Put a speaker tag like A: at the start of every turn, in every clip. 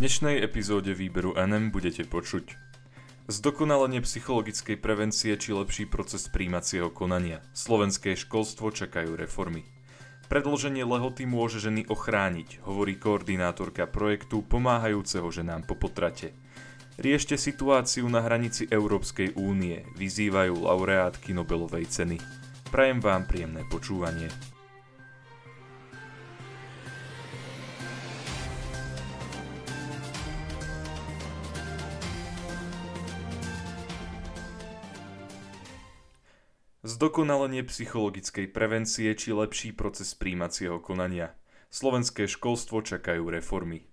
A: dnešnej epizóde výberu NM budete počuť Zdokonalenie psychologickej prevencie či lepší proces príjmacieho konania. Slovenské školstvo čakajú reformy. Predloženie lehoty môže ženy ochrániť, hovorí koordinátorka projektu pomáhajúceho ženám po potrate. Riešte situáciu na hranici Európskej únie, vyzývajú laureátky Nobelovej ceny. Prajem vám príjemné počúvanie. Zdokonalenie psychologickej prevencie či lepší proces príjmacieho konania. Slovenské školstvo čakajú reformy.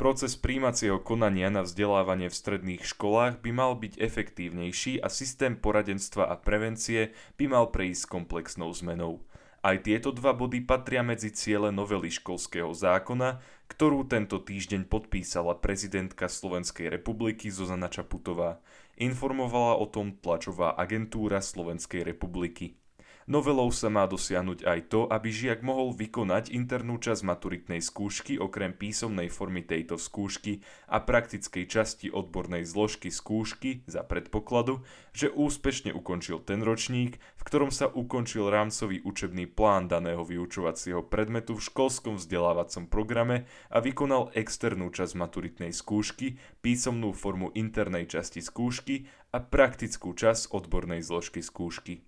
A: Proces príjmacieho konania na vzdelávanie v stredných školách by mal byť efektívnejší a systém poradenstva a prevencie by mal prejsť komplexnou zmenou. Aj tieto dva body patria medzi ciele novely školského zákona, ktorú tento týždeň podpísala prezidentka Slovenskej republiky Zuzana Čaputová. Informovala o tom tlačová agentúra Slovenskej republiky. Novelou sa má dosiahnuť aj to, aby žiak mohol vykonať internú časť maturitnej skúšky okrem písomnej formy tejto skúšky a praktickej časti odbornej zložky skúšky za predpokladu, že úspešne ukončil ten ročník, v ktorom sa ukončil rámcový učebný plán daného vyučovacieho predmetu v školskom vzdelávacom programe a vykonal externú časť maturitnej skúšky, písomnú formu internej časti skúšky a praktickú časť odbornej zložky skúšky.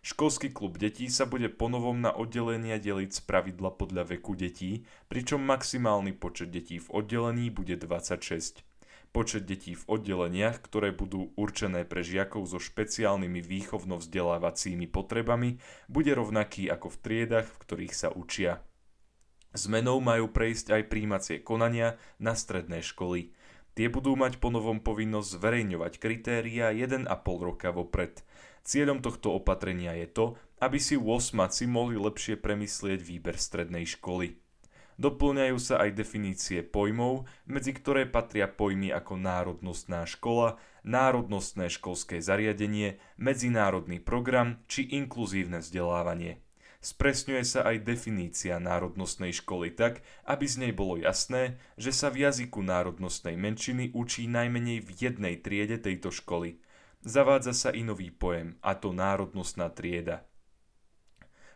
A: Školský klub detí sa bude ponovom na oddelenia deliť z pravidla podľa veku detí, pričom maximálny počet detí v oddelení bude 26. Počet detí v oddeleniach, ktoré budú určené pre žiakov so špeciálnymi výchovno-vzdelávacími potrebami, bude rovnaký ako v triedach, v ktorých sa učia. Zmenou majú prejsť aj príjmacie konania na stredné školy. Tie budú mať ponovom povinnosť zverejňovať kritéria 1,5 roka vopred – Cieľom tohto opatrenia je to, aby si 8 mohli lepšie premyslieť výber strednej školy. Doplňajú sa aj definície pojmov, medzi ktoré patria pojmy ako národnostná škola, národnostné školské zariadenie, medzinárodný program či inkluzívne vzdelávanie. Spresňuje sa aj definícia národnostnej školy tak, aby z nej bolo jasné, že sa v jazyku národnostnej menšiny učí najmenej v jednej triede tejto školy – Zavádza sa i nový pojem, a to národnostná trieda.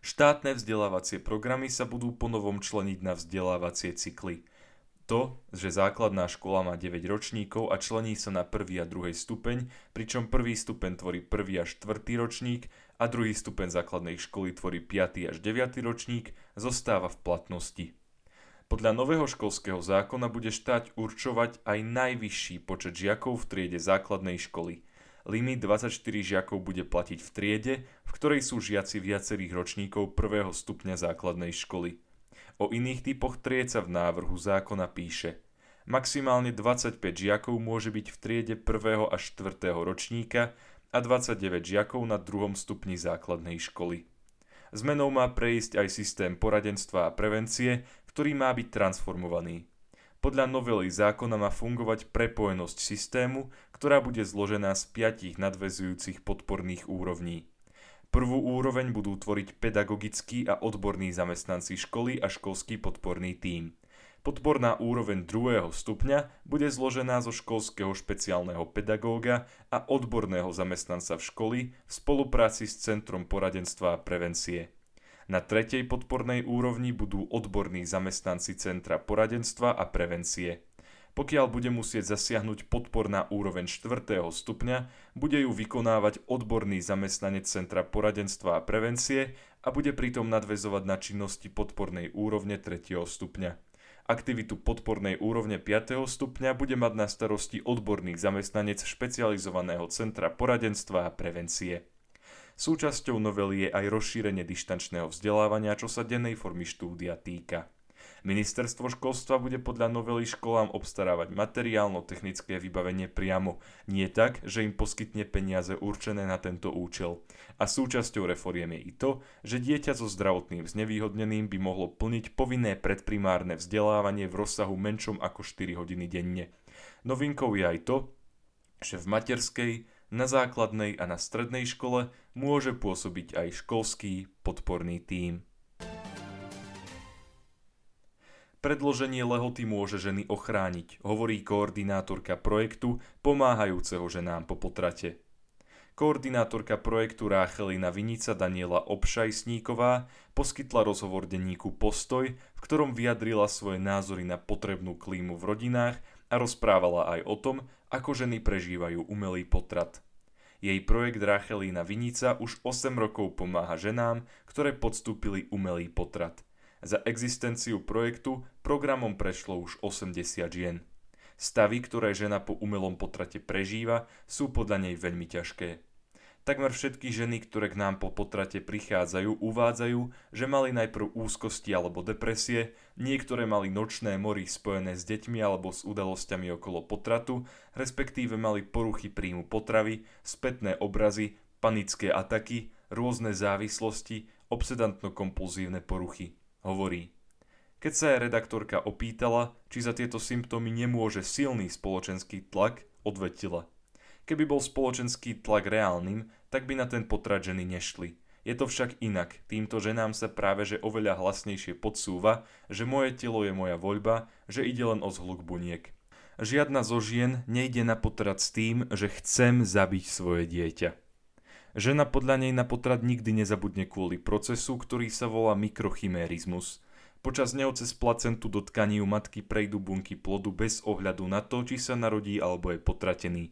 A: Štátne vzdelávacie programy sa budú ponovom členiť na vzdelávacie cykly. To, že základná škola má 9 ročníkov a člení sa na prvý a druhý stupeň, pričom prvý stupeň tvorí prvý až štvrtý ročník a druhý stupeň základnej školy tvorí 5. až 9. ročník, zostáva v platnosti. Podľa nového školského zákona bude štát určovať aj najvyšší počet žiakov v triede základnej školy – limit 24 žiakov bude platiť v triede, v ktorej sú žiaci viacerých ročníkov prvého stupňa základnej školy. O iných typoch tried sa v návrhu zákona píše Maximálne 25 žiakov môže byť v triede 1. až 4. ročníka a 29 žiakov na druhom stupni základnej školy. Zmenou má prejsť aj systém poradenstva a prevencie, ktorý má byť transformovaný. Podľa novely zákona má fungovať prepojenosť systému, ktorá bude zložená z piatich nadvezujúcich podporných úrovní. Prvú úroveň budú tvoriť pedagogickí a odborní zamestnanci školy a školský podporný tím. Podporná úroveň druhého stupňa bude zložená zo školského špeciálneho pedagóga a odborného zamestnanca v školy v spolupráci s Centrom poradenstva a prevencie. Na tretej podpornej úrovni budú odborní zamestnanci Centra poradenstva a prevencie. Pokiaľ bude musieť zasiahnuť podporná úroveň 4. stupňa, bude ju vykonávať odborný zamestnanec Centra poradenstva a prevencie a bude pritom nadvezovať na činnosti podpornej úrovne 3. stupňa. Aktivitu podpornej úrovne 5. stupňa bude mať na starosti odborný zamestnanec špecializovaného Centra poradenstva a prevencie. Súčasťou novely je aj rozšírenie dištančného vzdelávania, čo sa dennej formy štúdia týka. Ministerstvo školstva bude podľa novely školám obstarávať materiálno-technické vybavenie priamo, nie tak, že im poskytne peniaze určené na tento účel. A súčasťou reforiem je i to, že dieťa so zdravotným znevýhodneným by mohlo plniť povinné predprimárne vzdelávanie v rozsahu menšom ako 4 hodiny denne. Novinkou je aj to, že v materskej, na základnej a na strednej škole môže pôsobiť aj školský podporný tím. Predloženie lehoty môže ženy ochrániť, hovorí koordinátorka projektu pomáhajúceho ženám po potrate. Koordinátorka projektu Ráchelina Vinica Daniela Obšajsníková poskytla rozhovor denníku Postoj, v ktorom vyjadrila svoje názory na potrebnú klímu v rodinách a rozprávala aj o tom, ako ženy prežívajú umelý potrat. Jej projekt Rachelína Vinica už 8 rokov pomáha ženám, ktoré podstúpili umelý potrat – za existenciu projektu programom prešlo už 80 žien. Stavy, ktoré žena po umelom potrate prežíva, sú podľa nej veľmi ťažké. Takmer všetky ženy, ktoré k nám po potrate prichádzajú, uvádzajú, že mali najprv úzkosti alebo depresie, niektoré mali nočné mory spojené s deťmi alebo s udalosťami okolo potratu, respektíve mali poruchy príjmu potravy, spätné obrazy, panické ataky, rôzne závislosti, obsedantno-kompulzívne poruchy. Hovorí, keď sa redaktorka opýtala, či za tieto symptómy nemôže silný spoločenský tlak, odvetila. Keby bol spoločenský tlak reálnym, tak by na ten potrat ženy nešli. Je to však inak. Týmto ženám sa práve že oveľa hlasnejšie podsúva, že moje telo je moja voľba, že ide len o zhluk buniek. Žiadna zo žien nejde na potrat s tým, že chcem zabiť svoje dieťa. Žena podľa nej na potrat nikdy nezabudne kvôli procesu, ktorý sa volá mikrochimérizmus. Počas neho cez placentu do tkaní u matky prejdú bunky plodu bez ohľadu na to, či sa narodí alebo je potratený.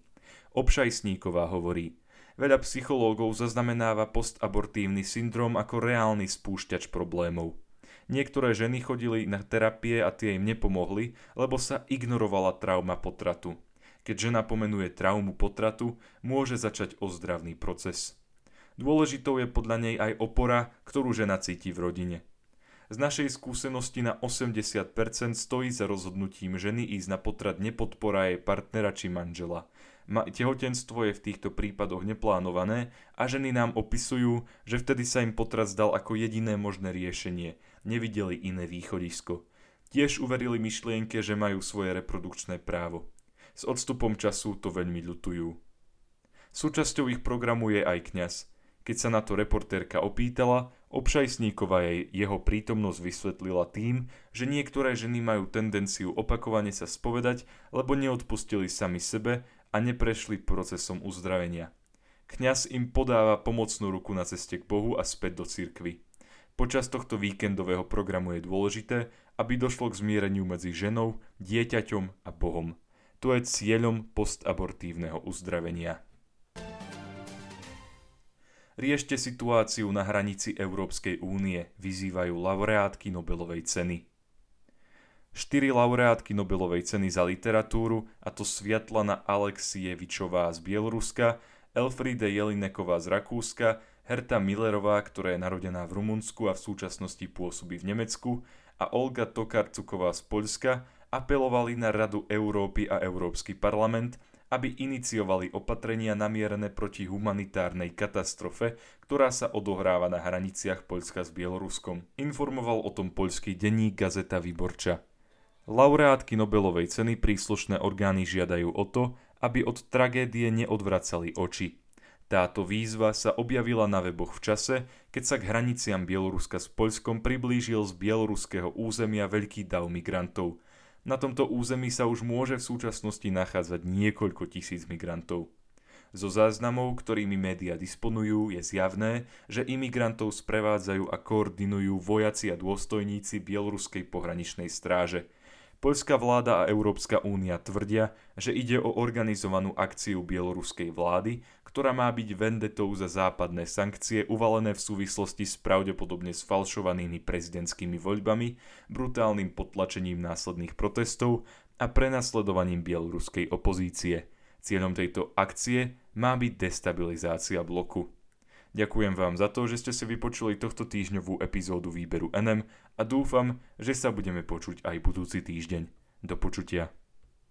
A: Obšajsníková hovorí, veľa psychológov zaznamenáva postabortívny syndrom ako reálny spúšťač problémov. Niektoré ženy chodili na terapie a tie im nepomohli, lebo sa ignorovala trauma potratu. Keď žena pomenuje traumu potratu, môže začať ozdravný proces. Dôležitou je podľa nej aj opora, ktorú žena cíti v rodine. Z našej skúsenosti na 80% stojí za rozhodnutím ženy ísť na potrat nepodpora jej partnera či manžela. Tehotenstvo je v týchto prípadoch neplánované a ženy nám opisujú, že vtedy sa im potrat zdal ako jediné možné riešenie. Nevideli iné východisko. Tiež uverili myšlienke, že majú svoje reprodukčné právo. S odstupom času to veľmi ľutujú. Súčasťou ich programu je aj kňaz. Keď sa na to reportérka opýtala, Obšajsníková jej jeho prítomnosť vysvetlila tým, že niektoré ženy majú tendenciu opakovane sa spovedať, lebo neodpustili sami sebe a neprešli procesom uzdravenia. Kňaz im podáva pomocnú ruku na ceste k Bohu a späť do cirkvy. Počas tohto víkendového programu je dôležité, aby došlo k zmiereniu medzi ženou, dieťaťom a Bohom. To je cieľom postabortívneho uzdravenia. Riešte situáciu na hranici Európskej únie, vyzývajú laureátky Nobelovej ceny. Štyri laureátky Nobelovej ceny za literatúru, a to Sviatlana Aleksievičová z Bieloruska, Elfriede Jelineková z Rakúska, Herta Millerová, ktorá je narodená v Rumunsku a v súčasnosti pôsobí v Nemecku, a Olga Tokarcuková z Poľska apelovali na Radu Európy a Európsky parlament, aby iniciovali opatrenia namierené proti humanitárnej katastrofe, ktorá sa odohráva na hraniciach Poľska s Bieloruskom. Informoval o tom poľský denník Gazeta Výborča. Laureátky Nobelovej ceny príslušné orgány žiadajú o to, aby od tragédie neodvracali oči. Táto výzva sa objavila na weboch v čase, keď sa k hraniciam Bieloruska s Poľskom priblížil z bieloruského územia veľký dav migrantov – na tomto území sa už môže v súčasnosti nachádzať niekoľko tisíc migrantov. Zo záznamov, ktorými médiá disponujú, je zjavné, že imigrantov sprevádzajú a koordinujú vojaci a dôstojníci Bieloruskej pohraničnej stráže. Poľská vláda a Európska únia tvrdia, že ide o organizovanú akciu bieloruskej vlády, ktorá má byť vendetou za západné sankcie uvalené v súvislosti s pravdepodobne sfalšovanými prezidentskými voľbami, brutálnym potlačením následných protestov a prenasledovaním bieloruskej opozície. Cieľom tejto akcie má byť destabilizácia bloku. Ďakujem vám za to, že ste si vypočuli tohto týždňovú epizódu výberu NM a dúfam, že sa budeme počuť aj budúci týždeň. Do počutia.